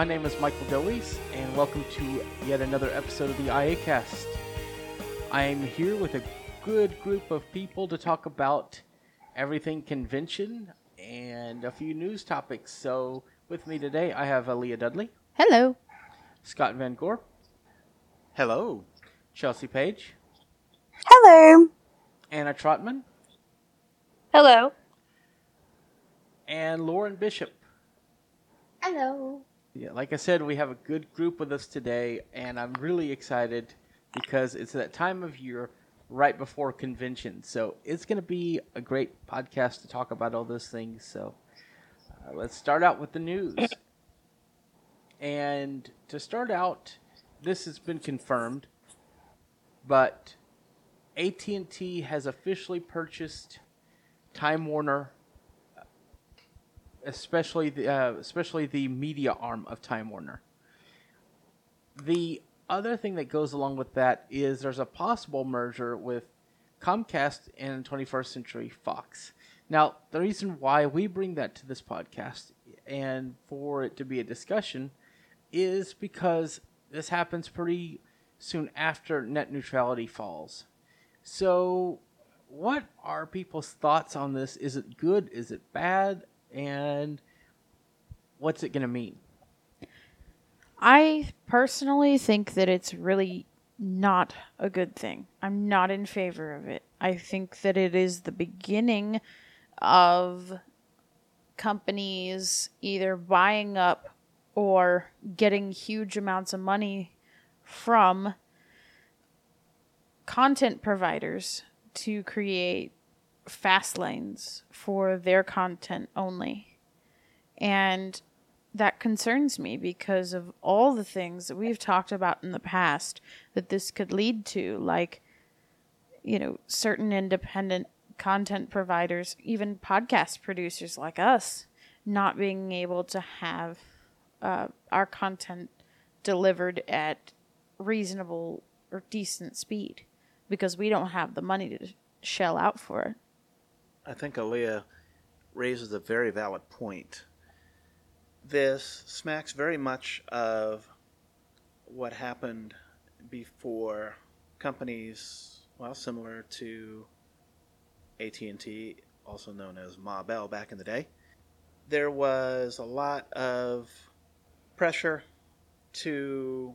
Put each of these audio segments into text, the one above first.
My name is Michael Doise, and welcome to yet another episode of the iACast. I'm here with a good group of people to talk about everything convention and a few news topics. So, with me today, I have Aleeha Dudley, Hello. Scott Van Gore, Hello. Chelsea Page, Hello. Anna Trotman, Hello. and Lauren Bishop. Hello. Yeah, like I said, we have a good group with us today, and I'm really excited because it's that time of year right before convention. So it's going to be a great podcast to talk about all those things. So uh, let's start out with the news. And to start out, this has been confirmed, but AT&T has officially purchased Time Warner especially the uh, especially the media arm of Time Warner. The other thing that goes along with that is there's a possible merger with Comcast and 21st Century Fox. Now, the reason why we bring that to this podcast and for it to be a discussion is because this happens pretty soon after net neutrality falls. So, what are people's thoughts on this? Is it good? Is it bad? And what's it going to mean? I personally think that it's really not a good thing. I'm not in favor of it. I think that it is the beginning of companies either buying up or getting huge amounts of money from content providers to create fast lanes for their content only. And that concerns me because of all the things that we've talked about in the past that this could lead to, like, you know, certain independent content providers, even podcast producers like us, not being able to have uh, our content delivered at reasonable or decent speed because we don't have the money to shell out for it. I think Aleeha raises a very valid point. This smacks very much of what happened before companies, well, similar to AT&T, also known as Ma Bell back in the day. There was a lot of pressure to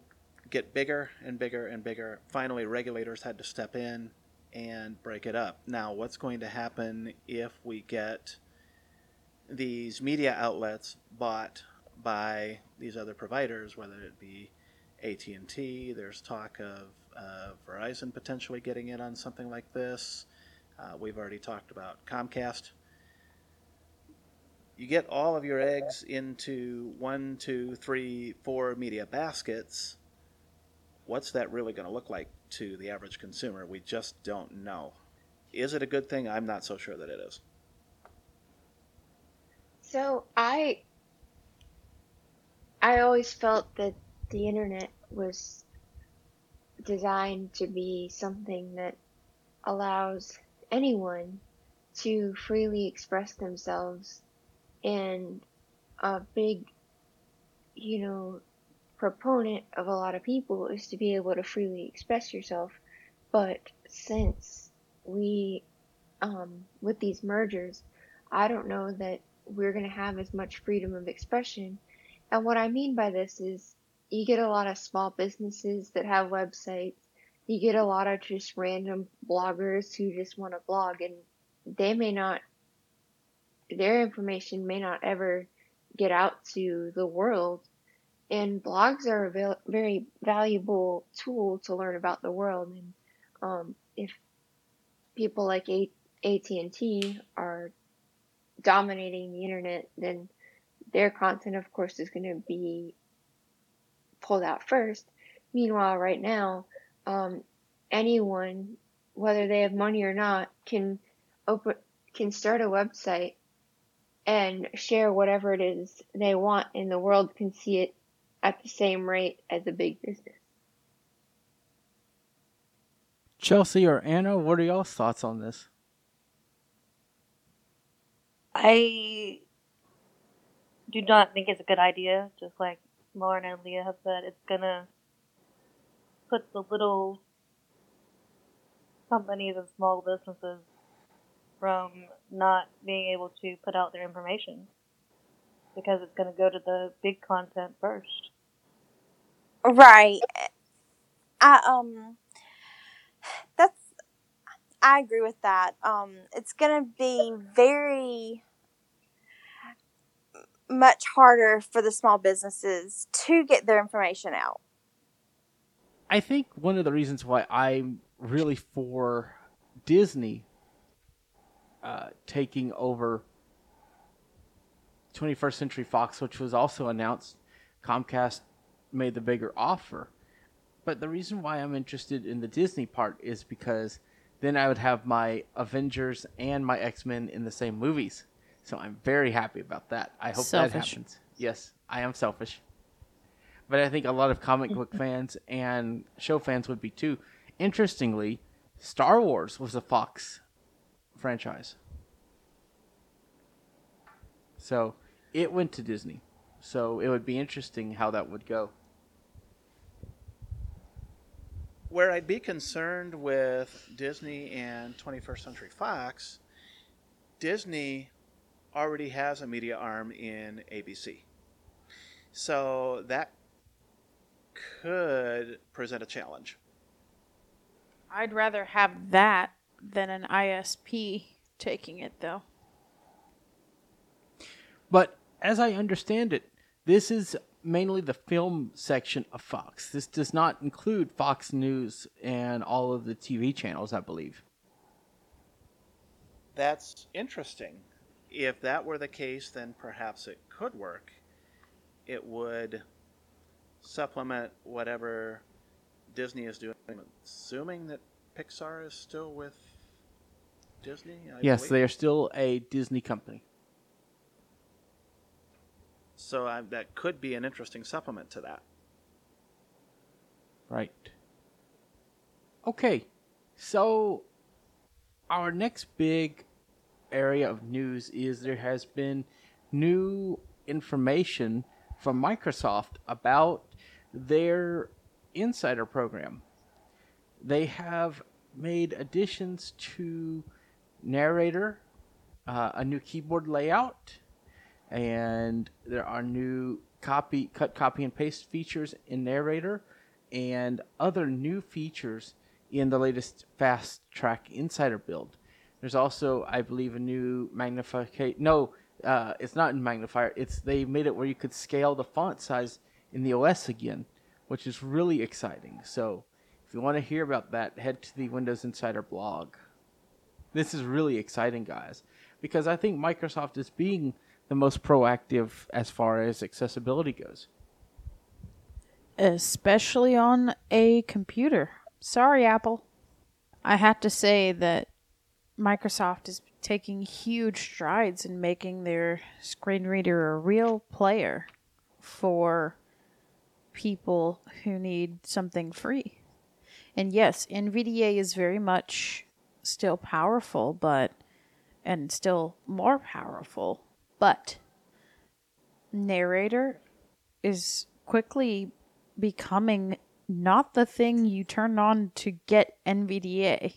get bigger and bigger and bigger. Finally, regulators had to step in and break it up. Now, what's going to happen if we get these media outlets bought by these other providers, whether it be AT&T, there's talk of uh, Verizon potentially getting in on something like this. Uh, we've already talked about Comcast. You get all of your eggs into one, two, three, four media baskets. What's that really going to look like to the average consumer? We just don't know. Is it a good thing? I'm not so sure that it is. So I I always felt that the internet was designed to be something that allows anyone to freely express themselves and a big you know proponent of a lot of people is to be able to freely express yourself but since we um with these mergers I don't know that we're going to have as much freedom of expression. And what I mean by this is you get a lot of small businesses that have websites. You get a lot of just random bloggers who just want to blog and they may not, their information may not ever get out to the world. And blogs are a very valuable tool to learn about the world. And um, if people like AT&T are dominating the internet, then their content, of course, is going to be pulled out first. Meanwhile, right now, um, anyone, whether they have money or not, can open, can start a website and share whatever it is they want, and the world can see it at the same rate as a big business. Chelsea or Anna, what are y'all's thoughts on this? I do not think it's a good idea, just like Lauren and Leah have said, it's gonna put the little companies and small businesses from not being able to put out their information because it's going to go to the big content first. Right. I um that's I agree with that. Um it's going to be very much harder for the small businesses to get their information out. I think one of the reasons why I'm really for Disney uh, taking over 21st Century Fox, which was also announced, Comcast made the bigger offer. But the reason why I'm interested in the Disney part is because then I would have my Avengers and my X Men in the same movies. So I'm very happy about that. I hope that happens. Yes, I am selfish. But I think a lot of comic book fans and show fans would be too. Interestingly, Star Wars was a Fox franchise. So it went to Disney. So it would be interesting how that would go. Where I'd be concerned with Disney and 21st Century Fox, Disney already has a media arm in ABC. So that could present a challenge. I'd rather have that than an ISP taking it, though. But as I understand it, this is mainly the film section of Fox. This does not include Fox News and all of the TV channels, I believe. That's interesting. If that were the case, then perhaps it could work. It would supplement whatever Disney is doing. I'm assuming that Pixar is still with Disney. I yes, believe. they are still a Disney company. So uh, that could be an interesting supplement to that. Right. Okay. So our next big area of news is there has been new information from Microsoft about their insider program. They have made additions to narrator, uh, a new keyboard layout, and there are new copy cut copy and paste features in narrator and other new features in the latest fast track insider build. There's also i believe a new magnification no uh, it's not in magnifier. It's they made it where you could scale the font size in the os again which is really exciting. So if you want to hear about that head to the windows insider blog. This is really exciting guys because i think microsoft is being the most proactive as far as accessibility goes. Especially on a computer. Sorry, Apple. I have to say that Microsoft is taking huge strides in making their screen reader a real player for people who need something free. And yes, NVDA is very much still powerful, but and still more powerful, but narrator is quickly becoming not the thing you turn on to get NVDA.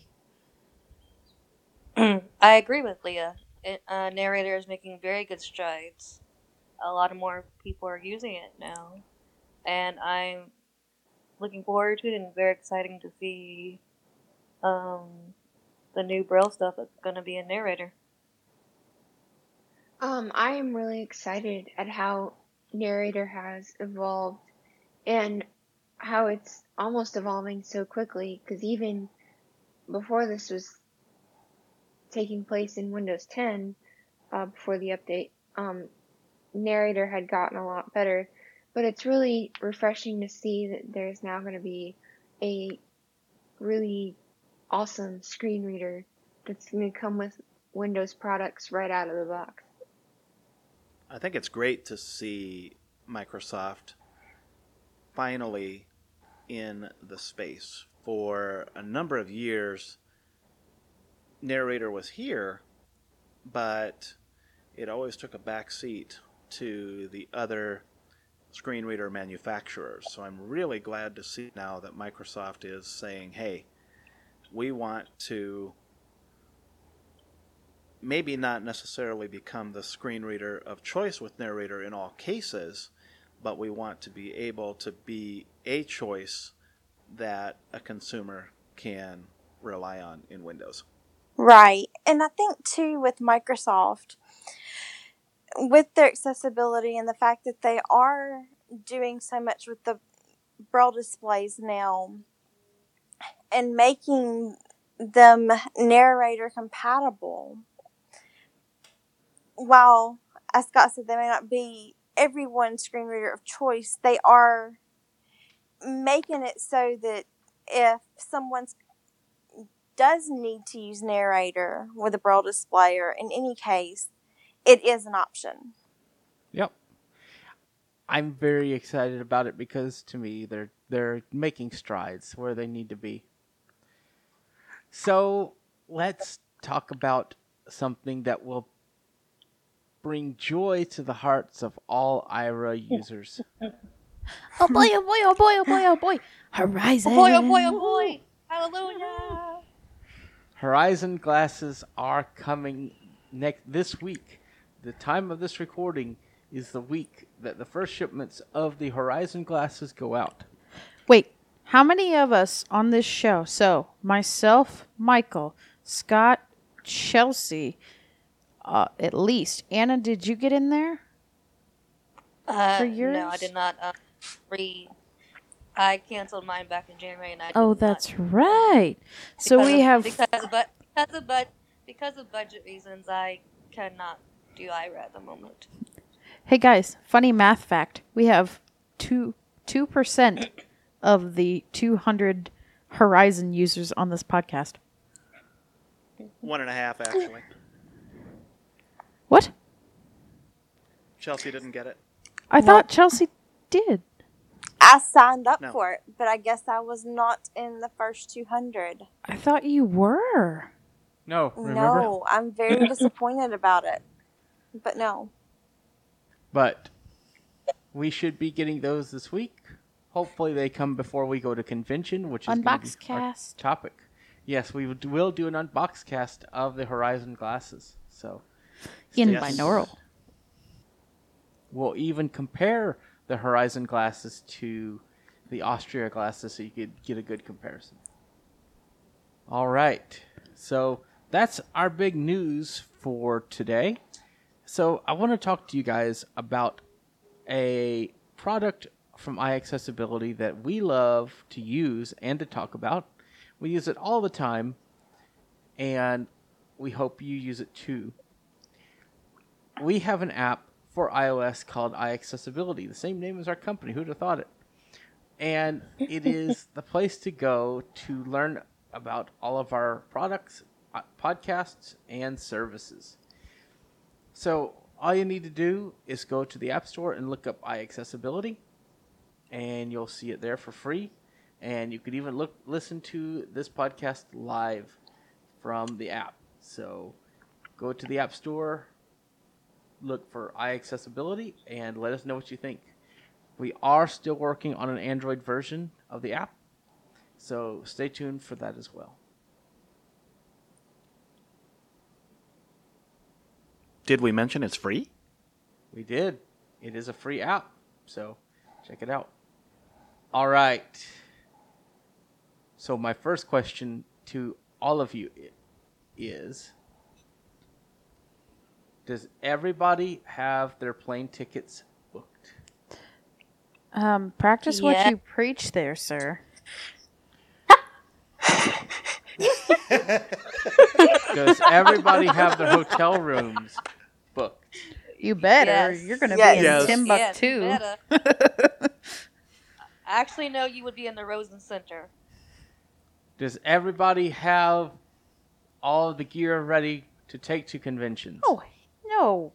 I agree with Leah. Uh, narrator is making very good strides. A lot of more people are using it now, and I'm looking forward to it. And very exciting to see um, the new Braille stuff that's going to be in narrator. Um, I am really excited at how narrator has evolved and how it's almost evolving so quickly because even before this was taking place in Windows 10, uh, before the update, um, narrator had gotten a lot better. But it's really refreshing to see that there's now going to be a really awesome screen reader that's going to come with Windows products right out of the box. I think it's great to see Microsoft finally in the space. For a number of years, Narrator was here, but it always took a back seat to the other screen reader manufacturers. So I'm really glad to see now that Microsoft is saying, hey, we want to maybe not necessarily become the screen reader of choice with narrator in all cases, but we want to be able to be a choice that a consumer can rely on in Windows. Right. And I think too with Microsoft, with their accessibility and the fact that they are doing so much with the braille displays now and making them narrator compatible while as scott said they may not be everyone's screen reader of choice they are making it so that if someone does need to use narrator with a braille display or in any case it is an option Yep. I'm very excited about it because to me they're they're making strides where they need to be. So let's talk about something that will bring joy to the hearts of all Aira users. Oh boy, oh boy, oh boy, oh boy, oh boy. Horizon. Oh boy, oh boy, oh boy! Hallelujah! Horizon glasses are coming next this week. The time of this recording is the week that the first shipments of the Horizon glasses go out. Wait, how many of us on this show? So, myself, Michael, Scott, Chelsea, uh, at least. Anna, did you get in there? Uh, For No, I did not uh, re. I canceled mine back in January, and I. Oh, did not- that's right. So because we of- have. because of but because of but because of budget reasons, I cannot do Aira at the moment. Hey guys, funny math fact. We have two two percent of the two hundred Horizon users on this podcast. One and a half, actually. What? Chelsea didn't get it. I thought Chelsea did. i signed up No. for it but i guess i was not in the first 200 I thought you were. No, remember? no i'm very disappointed about it but no But we should be getting those this week. Hopefully, they come before we go to convention, which is gonna be Unbox our cast. topic. Yes, we will do an unbox cast of the Horizon glasses. So In Yes. binaural. we'll even compare the Horizon glasses to the Austria glasses, so you could get a good comparison. All right, so that's our big news for today. So I want to talk to you guys about a product from iAccessibility that we love to use and to talk about. We use it all the time, and we hope you use it too. We have an app for iOS called iAccessibility, the same name as our company. Who'd have thought it? And it is the place to go to learn about all of our products, uh, podcasts, and services. So all you need to do is go to the App Store and look up iAccessibility, and you'll see it there for free. And you could even look listen to this podcast live from the app. So go to the App Store, look for iAccessibility, and let us know what you think. We are still working on an Android version of the app, so stay tuned for that as well. Did we mention it's free? We did. It is a free app, so check it out. All right. So my first question to all of you is Does everybody have their plane tickets booked? Um, practice what Yeah. you preach there, sir. Does everybody have their hotel rooms booked? You better. Yes. You're going to Yes. be in Yes. Timbuktu. Yes, better. Actually, no, you would be in the Rosen Center. Does everybody have all of the gear ready to take to conventions? Oh, no.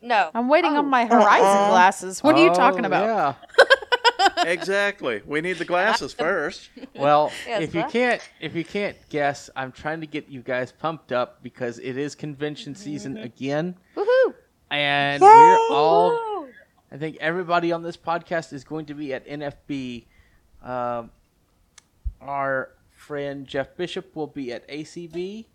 No. I'm waiting Oh. on my Horizon glasses. What are you Oh, talking about? Yeah. exactly. We need the glasses first. Well, Yes, if you what? can't if you can't guess, I'm trying to get you guys pumped up because it is convention season again, Woohoo! and Yay! we're all I think everybody on this podcast is going to be at NFB. Um, our friend Jeff Bishop will be at ACB,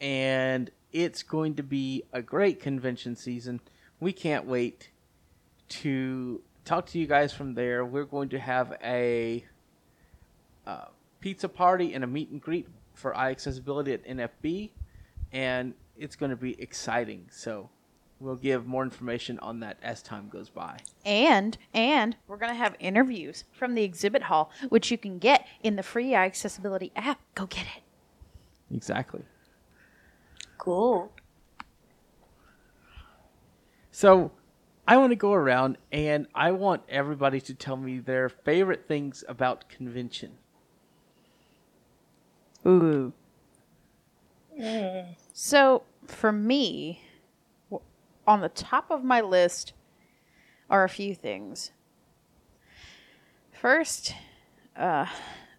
and it's going to be a great convention season. We can't wait to talk to you guys from there. We're going to have a uh, pizza party and a meet and greet for iAccessibility at NFB, and it's going to be exciting. So we'll give more information on that as time goes by. And and we're gonna have interviews from the exhibit hall, which you can get in the free iAccessibility app. Go get it. Exactly. Cool. So I want to go around and I want everybody to tell me their favorite things about convention. Ooh. So for me, on the top of my list are a few things. First, uh,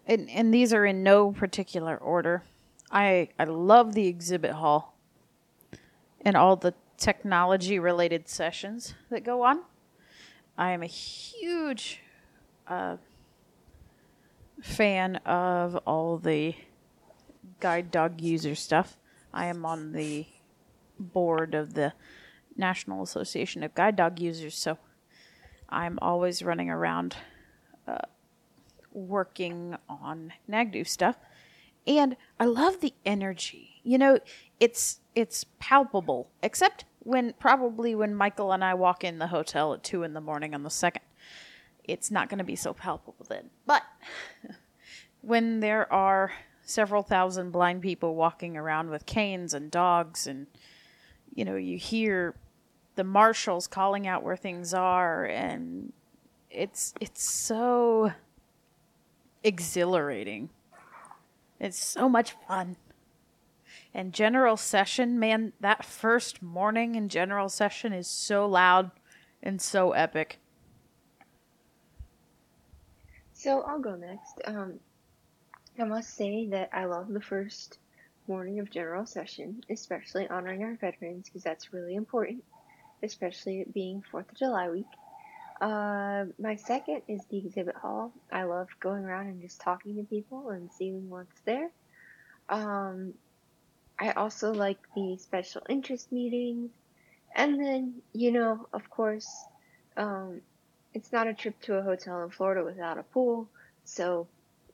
and, and these are in no particular order. I I love the exhibit hall and all the technology related sessions that go on. I am a huge uh, fan of all the guide dog user stuff. I am on the board of the National Association of Guide Dog Users, so I'm always running around uh, working on NAGDU stuff. And I love the energy. You know, it's it's palpable, except when probably when Michael and I walk in the hotel at two in the morning on the second. It's not going to be so palpable then. But when there are several thousand blind people walking around with canes and dogs and you know you hear the marshals calling out where things are and it's it's so exhilarating it's so much fun and general session man that first morning in general session is so loud and so epic So I'll go next. Um, I must say that I love the first morning of general session, especially honoring our veterans, because that's really important, especially being 4th of July week. Uh, my second is the exhibit hall. I love going around and just talking to people and seeing what's there. Um, I also like the special interest meetings. And then, you know, of course, um, it's not a trip to a hotel in Florida without a pool, so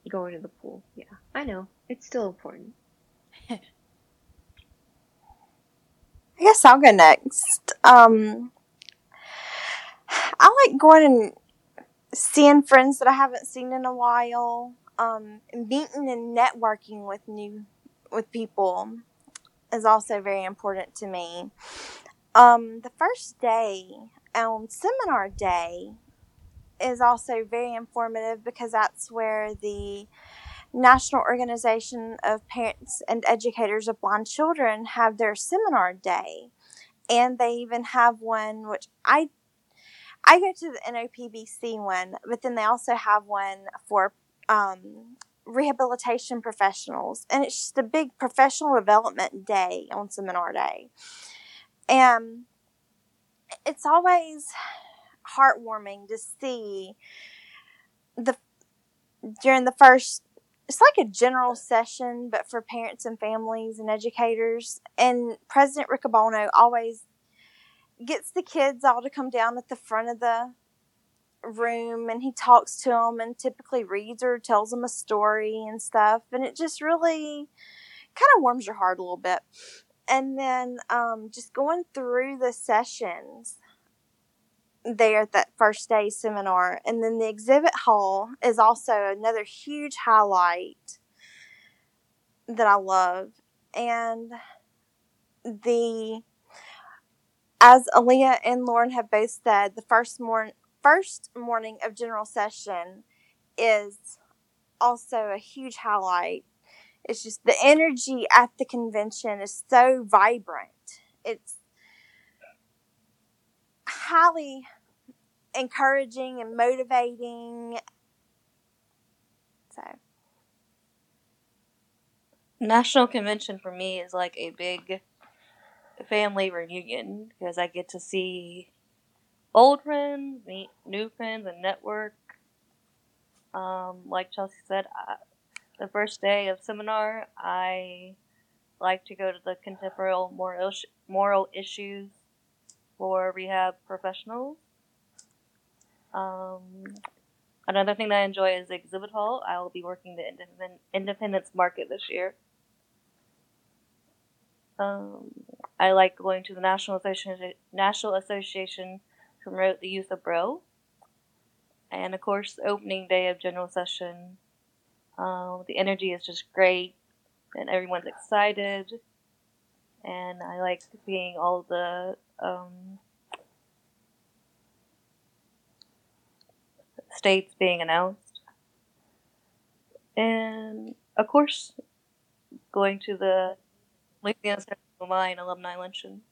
going to the pool, yeah, I know, it's still important. I guess I'll go next. Um, I like going and seeing friends that I haven't seen in a while. Um, meeting and networking with new with people is also very important to me. Um, the first day, um, seminar day, is also very informative because that's where the National Organization of Parents and Educators of Blind Children have their seminar day. And they even have one which I I go to the NOPBC one, but then they also have one for um, rehabilitation professionals. And it's just a big professional development day on seminar day. And it's always heartwarming to see the during the first it's like a general session but for parents and families and educators and president riccobono always gets the kids all to come down at the front of the room and he talks to them and typically reads or tells them a story and stuff and it just really kind of warms your heart a little bit and then um, just going through the sessions there at that first day seminar. And then the exhibit hall is also another huge highlight that I love. And the as Aleeha and Lauren have both said, the first morning first morning of general session is also a huge highlight. It's just the energy at the convention is so vibrant. It's highly encouraging and motivating. So, National convention for me is like a big family reunion because I get to see old friends, meet new friends, and network. Um, like Chelsea said, I, the first day of seminar, I like to go to the contemporary moral, moral issues for rehab professionals. Um, another thing that I enjoy is the exhibit hall. I will be working the independent, Independence Market this year. Um, I like going to the National Association, National Association to promote the use of Braille. And of course, opening day of general session. Um, the energy is just great, and everyone's excited. And I like seeing all the um, states being announced. And of course, going to the Louisiana Mine alumni luncheon.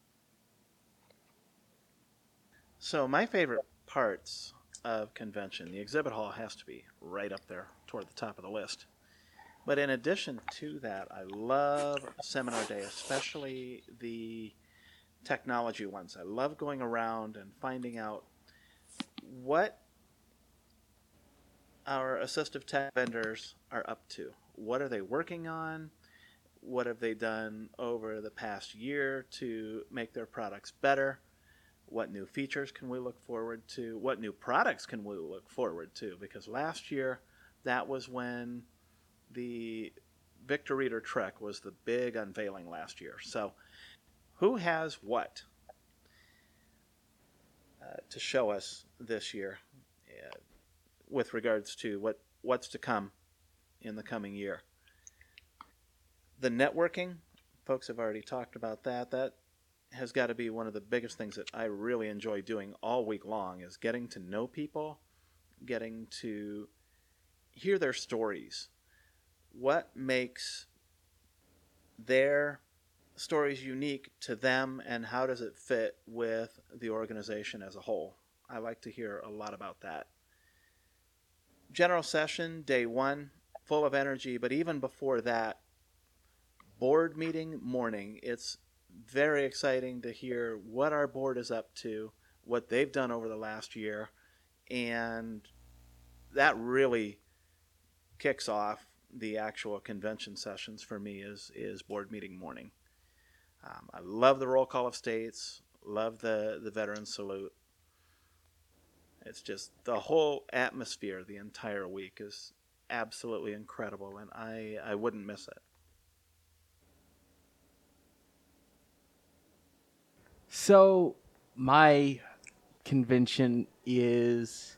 So my favorite parts of convention, the exhibit hall has to be right up there toward the top of the list. But in addition to that, I love seminar day, especially the technology ones. I love going around and finding out what our assistive tech vendors are up to. What are they working on? What have they done over the past year to make their products better? What new features can we look forward to? What new products can we look forward to? Because last year, that was when the Victor Reader Trek was the big unveiling last year. So, who has what uh, to show us this year uh, with regards to what, what's to come in the coming year? The networking, folks have already talked about that. That has got to be one of the biggest things that I really enjoy doing all week long is getting to know people, getting to hear their stories. What makes their stories unique to them and how does it fit with the organization as a whole? I like to hear a lot about that. General session, day one, full of energy, but even before that, board meeting morning. It's very exciting to hear what our board is up to, what they've done over the last year, and that really kicks off the actual convention sessions for me is is board meeting morning. Um, I love the roll call of states, love the the veteran salute. It's just the whole atmosphere the entire week is absolutely incredible, and I I wouldn't miss it. So my convention is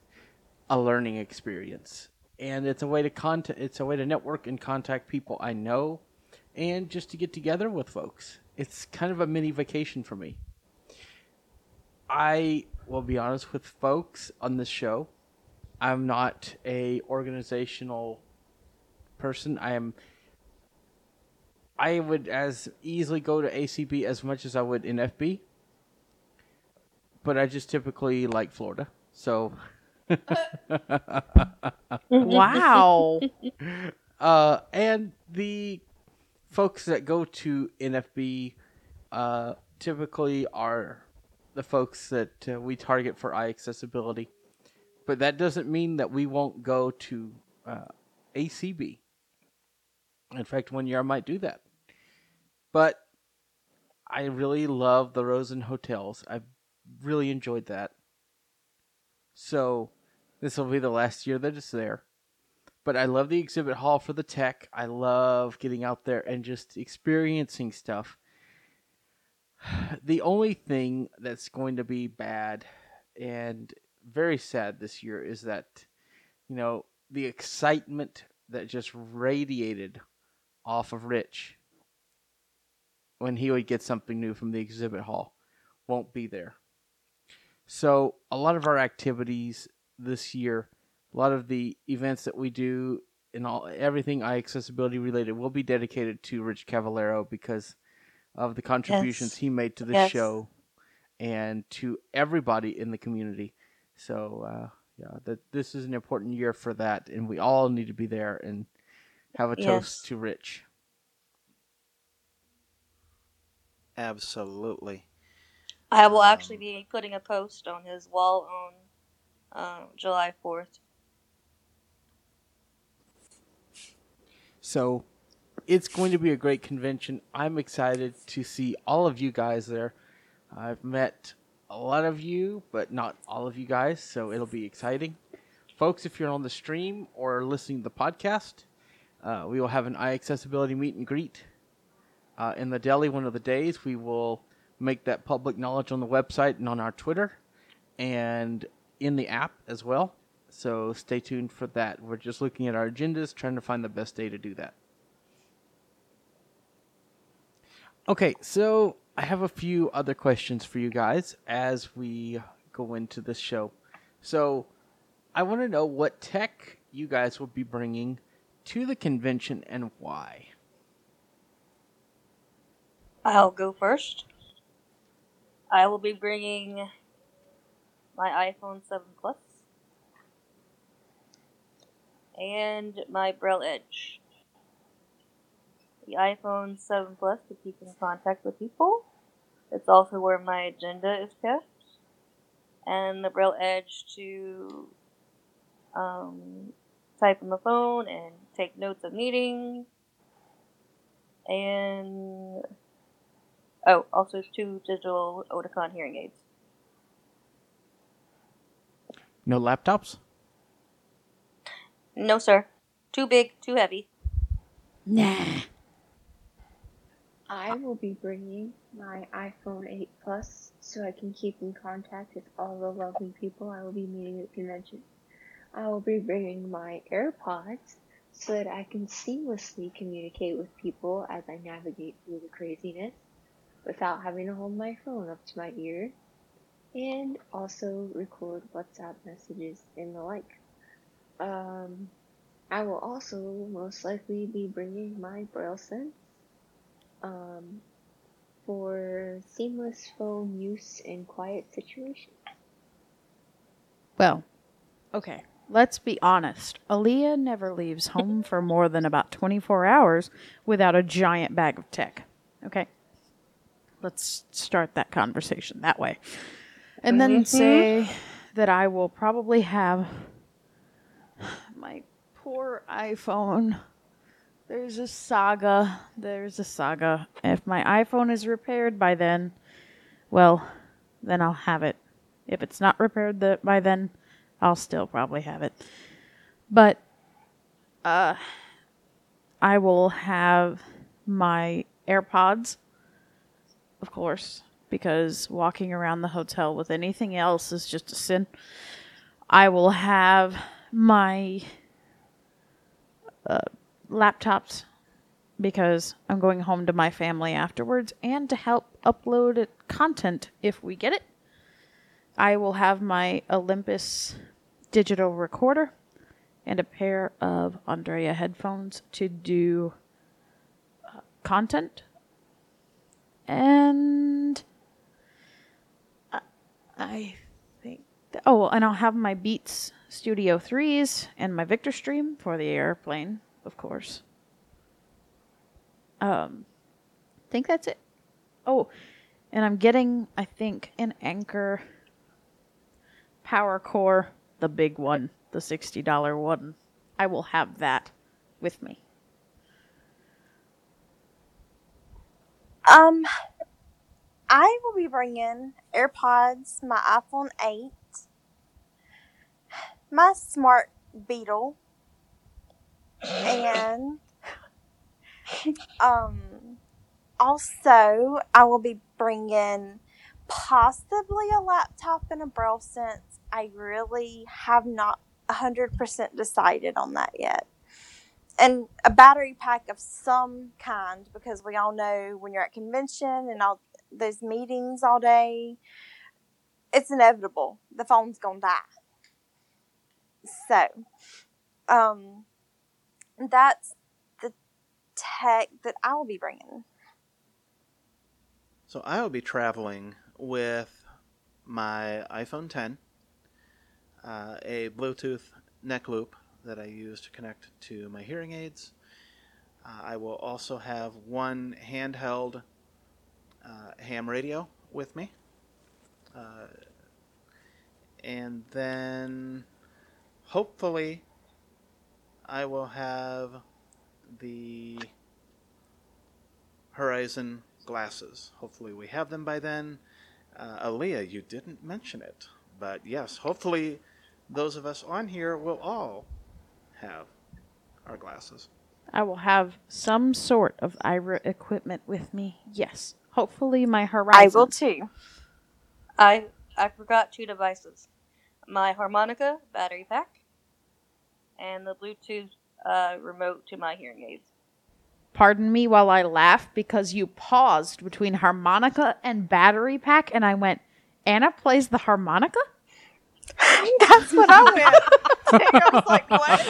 a learning experience, and it's a way to contact. It's a way to network and contact people I know, and just to get together with folks. It's kind of a mini vacation for me. I will be honest with folks on this show. I'm not a organizational person. I am I would as easily go to ACB as much as I would NFB but I just typically like Florida. So. wow. Uh, and the folks that go to NFB uh, typically are the folks that uh, we target for iAccessibility. But that doesn't mean that we won't go to uh, ACB. In fact, one year I might do that. But I really love the Rosen hotels. I've really enjoyed that. So this will be the last year that it's there. But I love the exhibit hall for the tech. I love getting out there and just experiencing stuff. The only thing that's going to be bad and very sad this year is that, you know, the excitement that just radiated off of Rich when he would get something new from the exhibit hall won't be there. So a lot of our activities this year, a lot of the events that we do and all everything iAccessibility related will be dedicated to Rich Caloggero because of the contributions Yes. he made to the Yes. show and to everybody in the community. So uh, yeah, that this is an important year for that, and we all need to be there and have a Yes. toast to Rich. Absolutely. I will actually be putting a post on his wall on um, July 4th. So it's going to be a great convention. I'm excited to see all of you guys there. I've met a lot of you, but not all of you guys, so it'll be exciting. Folks, if you're on the stream or listening to the podcast, uh, we will have an iAccessibility meet and greet uh, in the deli one of the days. We will make that public knowledge on the website and on our Twitter and in the app as well. So stay tuned for that. We're just looking at our agendas, trying to find the best day to do that. Okay, so I have a few other questions for you guys as we go into this show. So I want to know what tech you guys will be bringing to the convention and why. I'll go first. I will be bringing my iPhone 7 Plus and my Braille Edge. The iPhone 7 Plus to keep in contact with people. It's also where my agenda is kept. And the Braille Edge to um, type on the phone and take notes of meetings. And oh, also two digital Oticon hearing aids. No laptops? No, sir. Too big, too heavy. Nah. I will be bringing my iPhone 8 Plus so I can keep in contact with all the lovely people I will be meeting at the convention. I will be bringing my AirPods so that I can seamlessly communicate with people as I navigate through the craziness without having to hold my phone up to my ear and also record WhatsApp messages and the like. Um, I will also most likely be bringing my Braille Sense um, for seamless phone use in quiet situations. Well, okay. Let's be honest. Aleeha never leaves home for more than about 24 hours without a giant bag of tech. Okay? Let's start that conversation that way. And then say that I will probably have my poor iPhone. There's a saga. There's a saga. If my iPhone is repaired by then, well, then I'll have it. If it's not repaired the, by then, I'll still probably have it. But uh I will have my AirPods of course, because walking around the hotel with anything else is just a sin. I will have my uh, laptops because I'm going home to my family afterwards and to help upload content if we get it. I will have my Olympus digital recorder and a pair of Andrea headphones to do uh, content. And I- think, th- oh, and I'll have my Beats Studio 3s and my Victor Stream for the airplane, of course. Um, I think that's it. Oh, and I'm getting, I think, an Anchor Power Core, the big one, the $60 one. I will have that with me. Um, I will be bringing AirPods, my iPhone 8, my Smart Beetle, and um, also I will be bringing possibly a laptop and a Braille Sense. I really have not 100% decided on that yet and a battery pack of some kind because we all know when you're at convention and all those meetings all day, it's inevitable. The phone's gonna die. So, um, that's the tech that I will be bringing. So I will be traveling with my iPhone 10, uh, a Bluetooth neck loop that I use to connect to my hearing aids. Uh, I will also have one handheld uh, ham radio with me. Uh, and then hopefully I will have the Horizon glasses. Hopefully we have them by then. Uh, Aleeha, you didn't mention it, but yes, hopefully those of us on here will all have our glasses. I will have some sort of Aira equipment with me. Yes. Hopefully my horizon. I will too. I I forgot two devices: my harmonica battery pack and the Bluetooth uh, remote to my hearing aids. Pardon me while I laugh because you paused between harmonica and battery pack and I went, Anna plays the harmonica? That's what I went. I was like, what?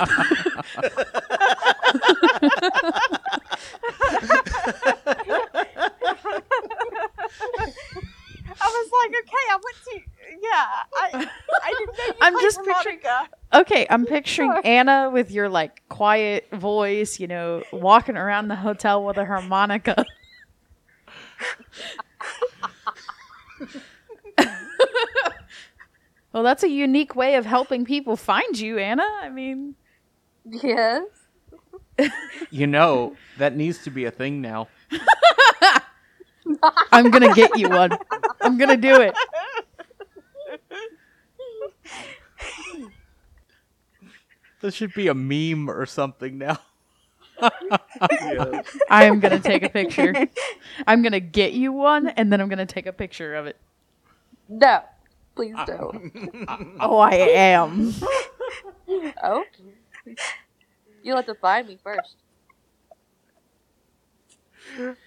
I was like, okay, I went to yeah. I I didn't know you I'm just picturing-. Okay, I'm picturing Anna with your like quiet voice, you know, walking around the hotel with a harmonica. well, that's a unique way of helping people find you, Anna. I mean, Yes. You know, that needs to be a thing now. I'm going to get you one. I'm going to do it. This should be a meme or something now. Yes. I am going to take a picture. I'm going to get you one and then I'm going to take a picture of it. No. Please don't. Oh, I am. oh. You'll have to find me first.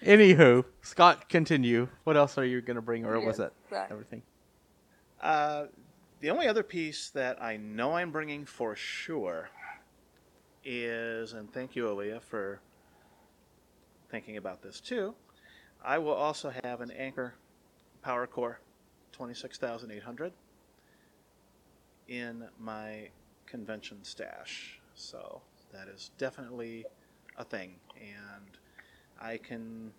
Anywho, Scott, continue. What else are you going to bring, or was Yes, that sorry. everything? Uh, the only other piece that I know I'm bringing for sure is, and thank you, Aleeha, for thinking about this too. I will also have an Anchor Power Core 26800 in my convention stash. So that is definitely a thing. And I can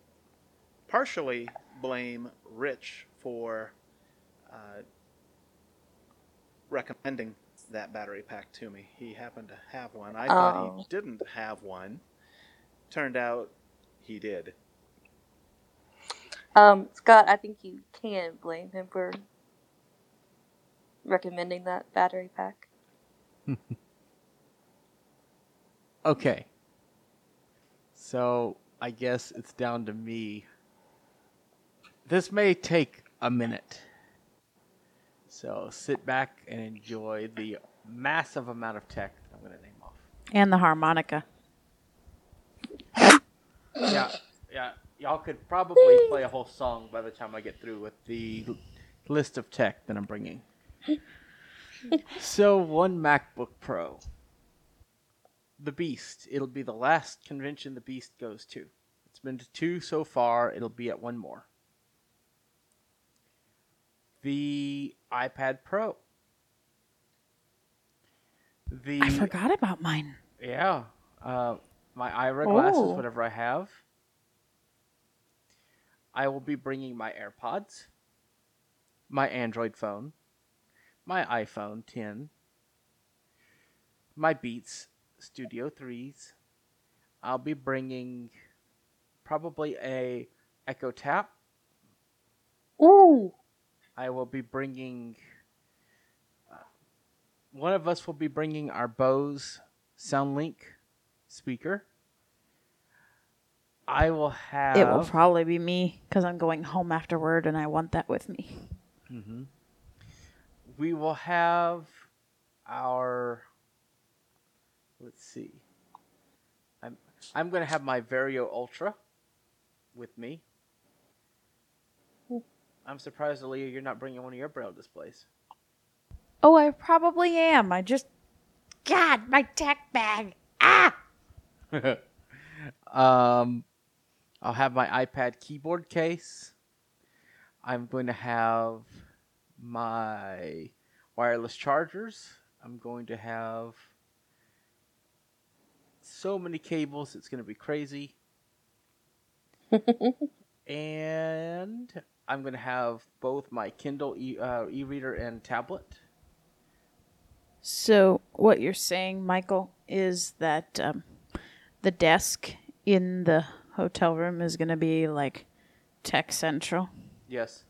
partially blame Rich for uh, recommending that battery pack to me. He happened to have one. I thought Oh. he didn't have one. Turned out he did. Um, Scott, I think you can blame him for recommending that battery pack. Okay. So I guess it's down to me. This may take a minute. So sit back and enjoy the massive amount of tech that I'm going to name off. And the harmonica. Yeah, yeah. Y'all could probably play a whole song by the time I get through with the list of tech that I'm bringing. so, one MacBook Pro. The Beast. It'll be the last convention the Beast goes to. It's been to two so far, it'll be at one more. The iPad Pro. The I forgot about mine. yeah. Uh, my Aira glasses, Oh. whatever I have. I will be bringing my AirPods, my Android phone, my iPhone 10, my Beats Studio 3s. I'll be bringing probably a Echo Tap. Ooh. I will be bringing. Uh, one of us will be bringing our Bose SoundLink speaker. I will have. It will probably be me because I'm going home afterward and I want that with me. Mhm. We will have our. Let's see. I'm I'm going to have my Vario Ultra with me. I'm surprised, Aleeha, you're not bringing one of your braille displays. Oh, I probably am. I just. God, my tech bag. Ah! um, I'll have my iPad keyboard case. I'm going to have my wireless chargers. I'm going to have so many cables, it's going to be crazy. and I'm going to have both my Kindle e- uh, e-reader and tablet. So what you're saying, Michael, is that um, the desk in the hotel room is going to be like tech central. Yes.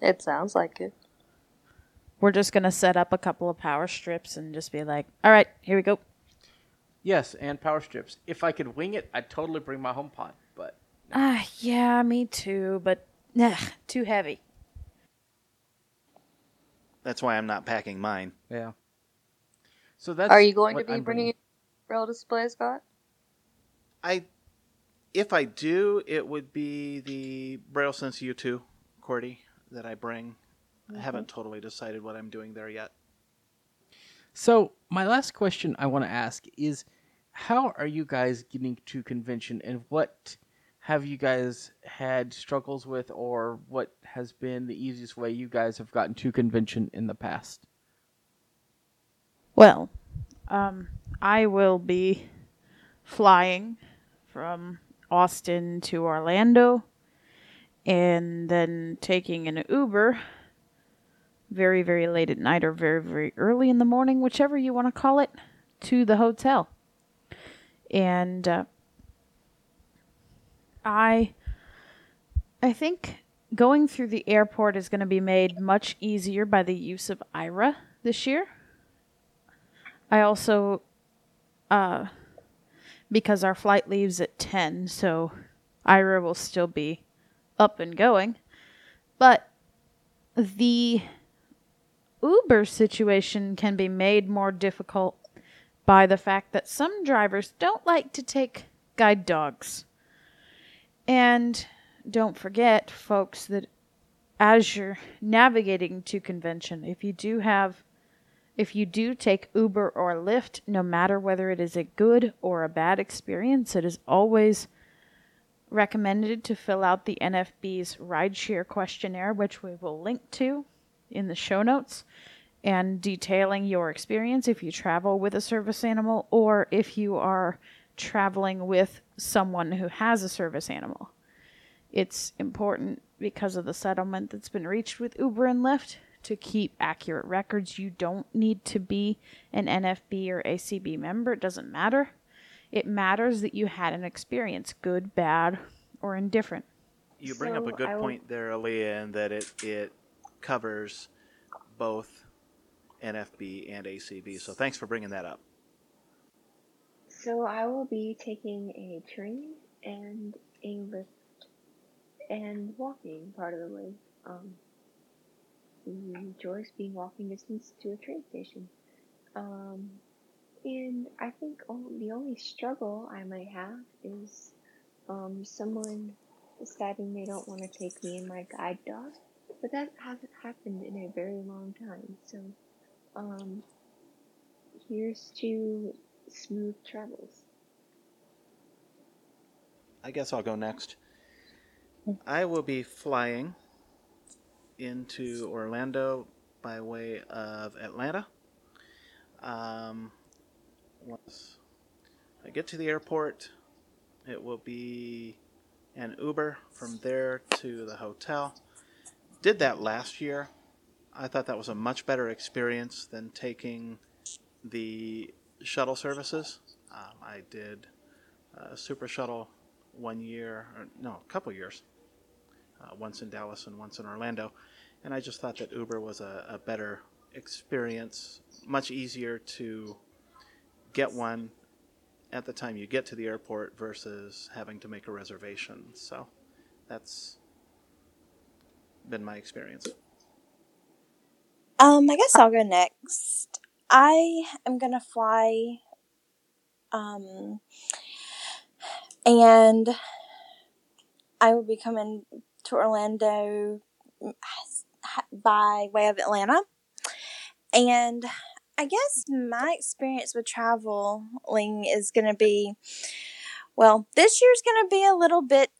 It sounds like it. We're just going to set up a couple of power strips and just be like, "All right, here we go." Yes, and power strips. If I could wing it, I'd totally bring my HomePod, but Ah, yeah, me too, but nah, too heavy. That's why I'm not packing mine. yeah. So that's Are you going to be I'm bringing braille display, Scott? I, if I do, it would be the Braille Sense U2, Qwerty, that I bring. I haven't totally decided what I'm doing there yet. So, my last question I want to ask is how are you guys getting to convention and what have you guys had struggles with or what has been the easiest way you guys have gotten to convention in the past? Well, um, I will be flying from Austin to Orlando and then taking an Uber very, very late at night or very, very early in the morning, whichever you want to call it, to the hotel. And uh, I, I think going through the airport is going to be made much easier by the use of Aira this year. I also, uh, because our flight leaves at 10, so Aira will still be up and going. But the Uber situation can be made more difficult by the fact that some drivers don't like to take guide dogs. And don't forget, folks, that as you're navigating to convention, if you do have if you do take Uber or Lyft, no matter whether it is a good or a bad experience, it is always recommended to fill out the NFB's rideshare questionnaire, which we will link to in the show notes, and detailing your experience if you travel with a service animal or if you are traveling with someone who has a service animal. It's important because of the settlement that's been reached with Uber and Lyft to keep accurate records. You don't need to be an NFB or ACB member, it doesn't matter. It matters that you had an experience, good, bad, or indifferent. You bring up a good I will- point there, Aleeha, in that it, it covers both NFB and ACB. So thanks for bringing that up. So I will be taking a train and a Lyft and walking part of the way. Um, Joyce being walking distance to a train station. Um, and I think the only struggle I might have is um, someone deciding they don't want to take me and my guide dog. But that hasn't happened in a very long time. So, um, here's to smooth travels. I guess I'll go next. I will be flying into Orlando by way of Atlanta. Um, once I get to the airport, it will be an Uber from there to the hotel. Did that last year. I thought that was a much better experience than taking the shuttle services. Um, I did Super Shuttle one year, or no, a couple years. Uh, once in Dallas and once in Orlando, and I just thought that Uber was a, a better experience, much easier to get one at the time you get to the airport versus having to make a reservation. So that's been my experience. Um, I guess I'll go next. I am gonna fly, um, and I will be coming to Orlando by way of Atlanta. And I guess my experience with traveling is going to be, well, this year's going to be a little bit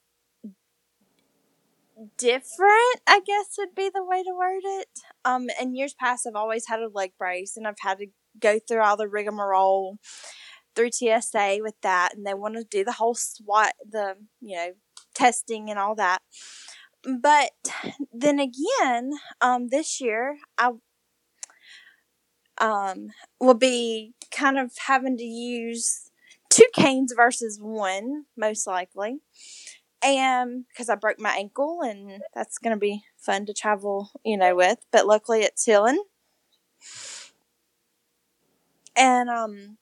different, I guess would be the way to word it. Um, in years past, I've always had a leg brace and I've had to go through all the rigmarole through TSA with that, and they want to do the whole SWAT, the, you know, testing and all that. But then again, um, this year I um will be kind of having to use two canes versus one, most likely. And because I broke my ankle, and that's going to be fun to travel, you know, with. But luckily, it's healing. And um,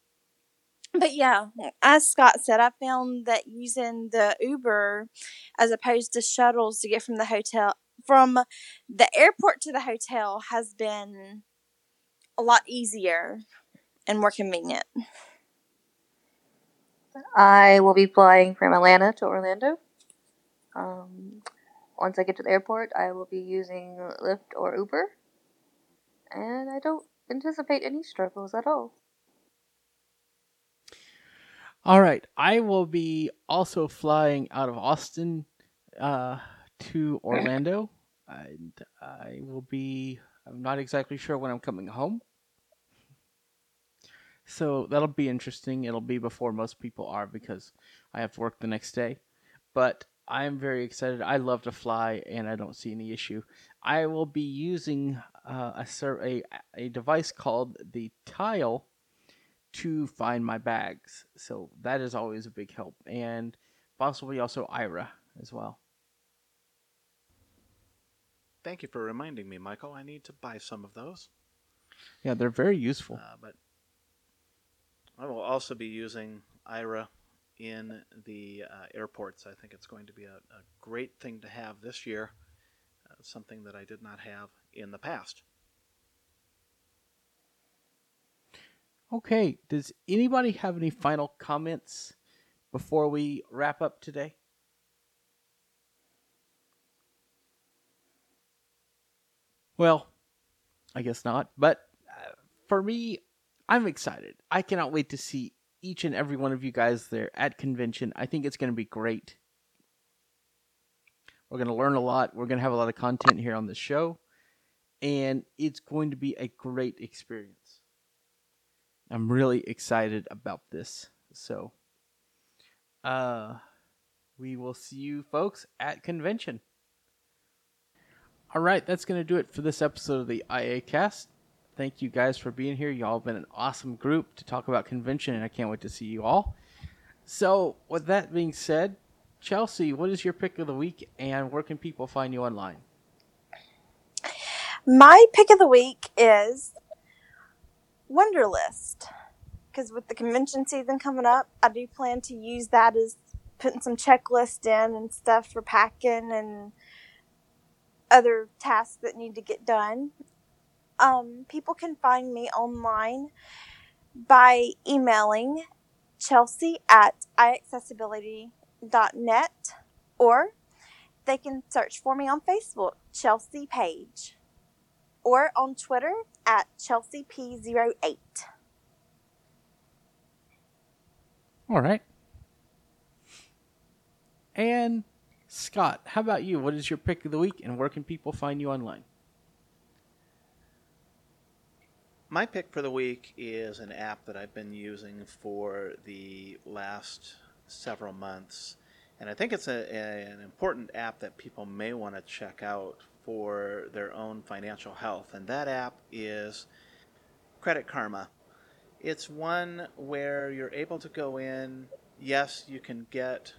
but yeah, as Scott said, I found that using the Uber as opposed to shuttles to get from the hotel from the airport to the hotel has been a lot easier and more convenient. I will be flying from Atlanta to Orlando. Um, once I get to the airport, I will be using Lyft or Uber, and I don't anticipate any struggles at all. All right, I will be also flying out of Austin uh, to Orlando, and I will be. I'm not exactly sure when I'm coming home, so that'll be interesting. It'll be before most people are because I have to work the next day, but I'm very excited. I love to fly, and I don't see any issue. I will be using uh, a, a a device called the Tile to find my bags. So that is always a big help. And possibly also Aira as well. Thank you for reminding me, Michael. I need to buy some of those. Yeah, they're very useful. Uh, but I will also be using Aira in the uh, airports. I think it's going to be a, a great thing to have this year, uh, something that I did not have in the past. Okay, does anybody have any final comments before we wrap up today? Well, I guess not. But uh, for me, I'm excited. I cannot wait to see each and every one of you guys there at convention. I think it's going to be great. We're going to learn a lot. We're going to have a lot of content here on the show. And it's going to be a great experience. I'm really excited about this. So, uh, we will see you folks at convention. All right, that's going to do it for this episode of the iACast. Thank you guys for being here. Y'all have been an awesome group to talk about convention, and I can't wait to see you all. So, with that being said, Chelsea, what is your pick of the week, and where can people find you online? My pick of the week is Wunderlist. Because with the convention season coming up, I do plan to use that as putting some checklist in and stuff for packing and other tasks that need to get done. Um, people can find me online by emailing chelsea at iaccessibility.net or they can search for me on Facebook, Chelsea Page, or on Twitter at Chelsea P08. All right. And Scott, how about you? What is your pick of the week, and where can people find you online? My pick for the week is an app that I've been using for the last several months. And I think it's a, a, an important app that people may want to check out for their own financial health. And that app is Credit Karma. It's one where you're able to go in. Yes, you can get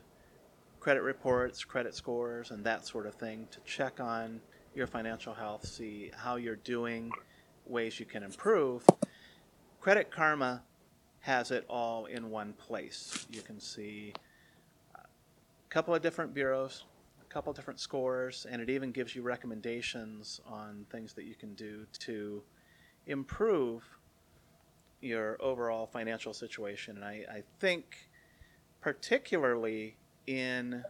credit reports, credit scores, and that sort of thing to check on your financial health, see how you're doing, ways you can improve. Credit Karma has it all in one place. You can see a couple of different bureaus, couple different scores, and it even gives you recommendations on things that you can do to improve your overall financial situation. And I, I think, particularly in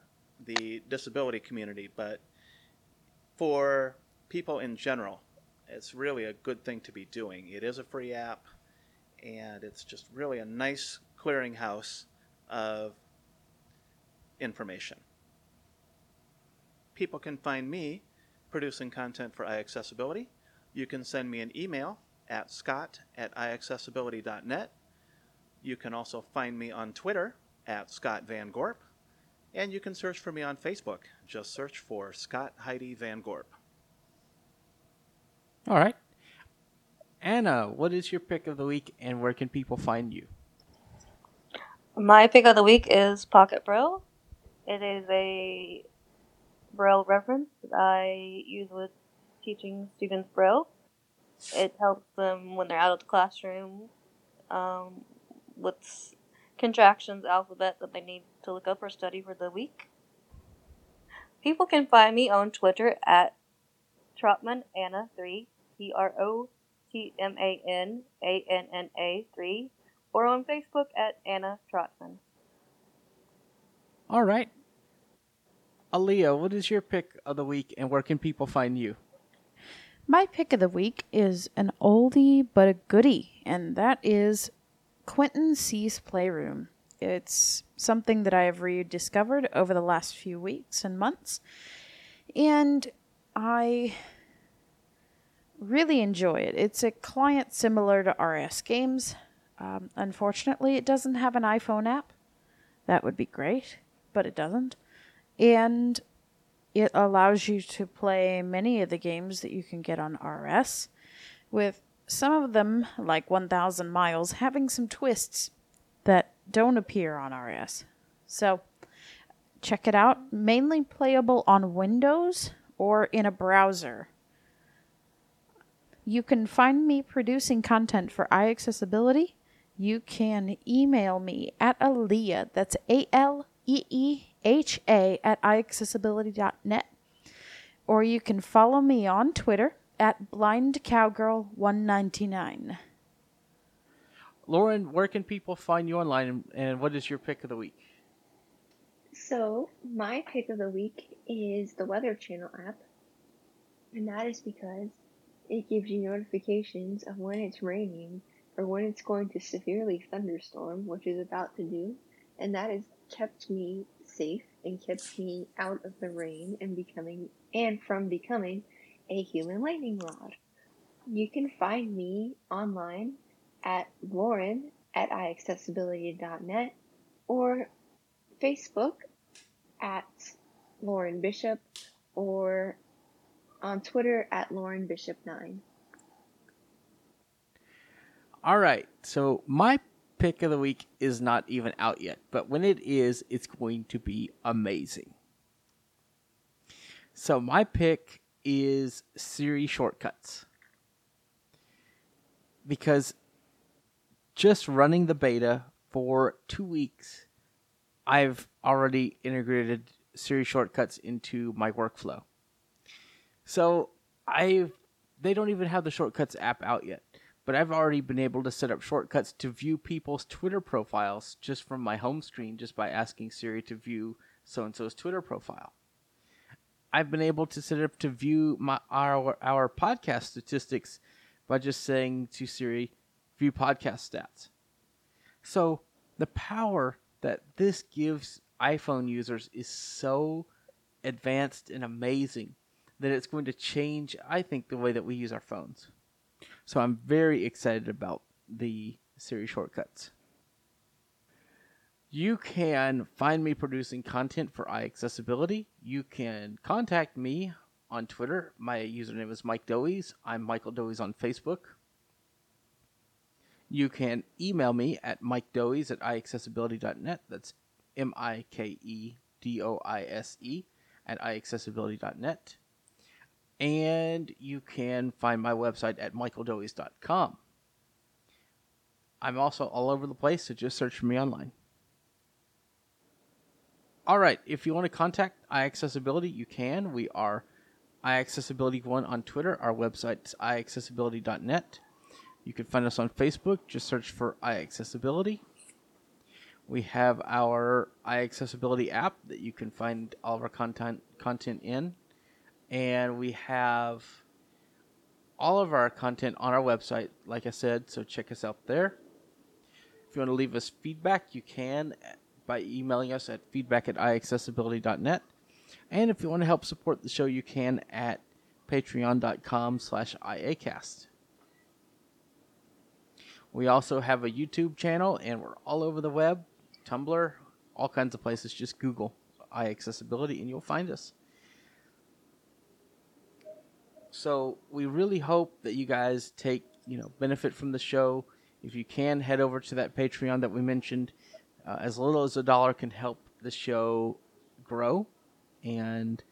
the disability community, but for people in general, it's really a good thing to be doing. It is a free app, and it's just really a nice clearinghouse of information. People can find me producing content for iAccessibility. You can send me an email at scott at iaccessibility.net. You can also find me on Twitter at Scott Van Gorp. And you can search for me on Facebook. Just search for Scott Heidi Van Gorp. All right. Anna, what is your pick of the week and where can people find you? My pick of the week is Pocket Braille. It is a Braille reference that I use with teaching students Braille. It helps them when they're out of the classroom um, with contractions alphabet that they need to look up or study for the week. People can find me on Twitter at Trotman Anna 3, T R O T M A N A N N A 3, or on Facebook at Anna Trotman. All right. Aleeha, what is your pick of the week and where can people find you? My pick of the week is an oldie but a goodie, and that is Quentin C's Playroom. It's something that I have rediscovered over the last few weeks and months, and I really enjoy it. It's a client similar to RS Games. Um, unfortunately, it doesn't have an iPhone app. That would be great, but it doesn't. And it allows you to play many of the games that you can get on RS, with some of them, like 1000 Miles, having some twists that don't appear on RS. So, check it out. Mainly playable on Windows or in a browser. You can find me producing content for iAccessibility. You can email me at Aleeha, that's A L E E H A, at iAccessibility.net. Or you can follow me on Twitter at BlindCowgirl199. Lauren, where can people find you online and, and what is your pick of the week? So, my pick of the week is the Weather Channel app. And that is because it gives you notifications of when it's raining or when it's going to severely thunderstorm, which is about to do. And that has kept me safe and kept me out of the rain and becoming and from becoming a human lightning rod. You can find me online at Lauren at iAccessibility.net or Facebook at Lauren Bishop or on Twitter at Lauren Bishop 9. All right. So my pick of the week is not even out yet, but when it is, it's going to be amazing. So my pick is Siri shortcuts. Because just running the beta for 2 weeks, I've already integrated Siri shortcuts into my workflow. So I've they don't even have the shortcuts app out yet, but I've already been able to set up shortcuts to view people's Twitter profiles just from my home screen just by asking Siri to view so and so's Twitter profile. I've been able to set up to view my our our podcast statistics by just saying to Siri, view podcast stats. So the power that this gives iPhone users is so advanced and amazing that it's going to change, I think, the way that we use our phones. So I'm very excited about the Siri shortcuts. You can find me producing content for iAccessibility. You can contact me on Twitter. My username is Mike Doise. I'm Michael Doise on Facebook. You can email me at mikedoise at iAccessibility.net. That's M I K E D O I S E at iAccessibility.net. And you can find my website at michaeldoise.com. I'm also all over the place, so just search for me online. All right, if you want to contact iAccessibility, you can. We are iAccessibility1 on Twitter. Our website is iAccessibility.net. You can find us on Facebook. Just search for iAccessibility. We have our iAccessibility app that you can find all of our content content in, and we have all of our content on our website. Like I said, so check us out there. If you want to leave us feedback, you can by emailing us at feedback at iAccessibility.net. And if you want to help support the show, you can at patreon.com slash iacast. We also have a YouTube channel, and we're all over the web, Tumblr, all kinds of places. Just Google iAccessibility and you'll find us. So we really hope that you guys take you know benefit from the show. If you can, head over to that Patreon that we mentioned. Uh, as little as a dollar can help the show grow, and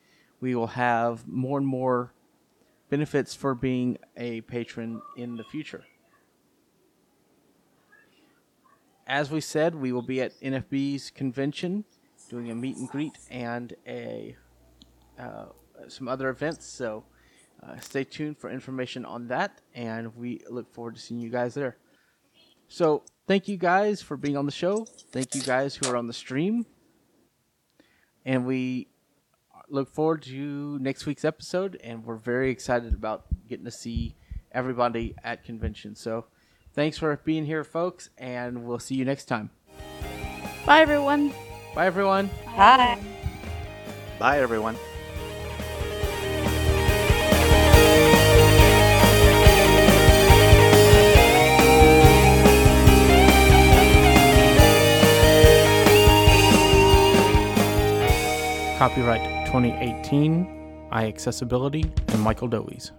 we will have more and more benefits for being a patron in the future. As we said, we will be at NFB's convention doing a meet and greet and a uh, some other events. So uh, stay tuned for information on that, and we look forward to seeing you guys there. So thank you guys for being on the show. Thank you guys who are on the stream, and we look forward to next week's episode. And we're very excited about getting to see everybody at convention. So thanks for being here, folks, and we'll see you next time. Bye, everyone. Bye, everyone. Bye. Bye, everyone. Copyright 2018, iAccessibility, and Michael Doise.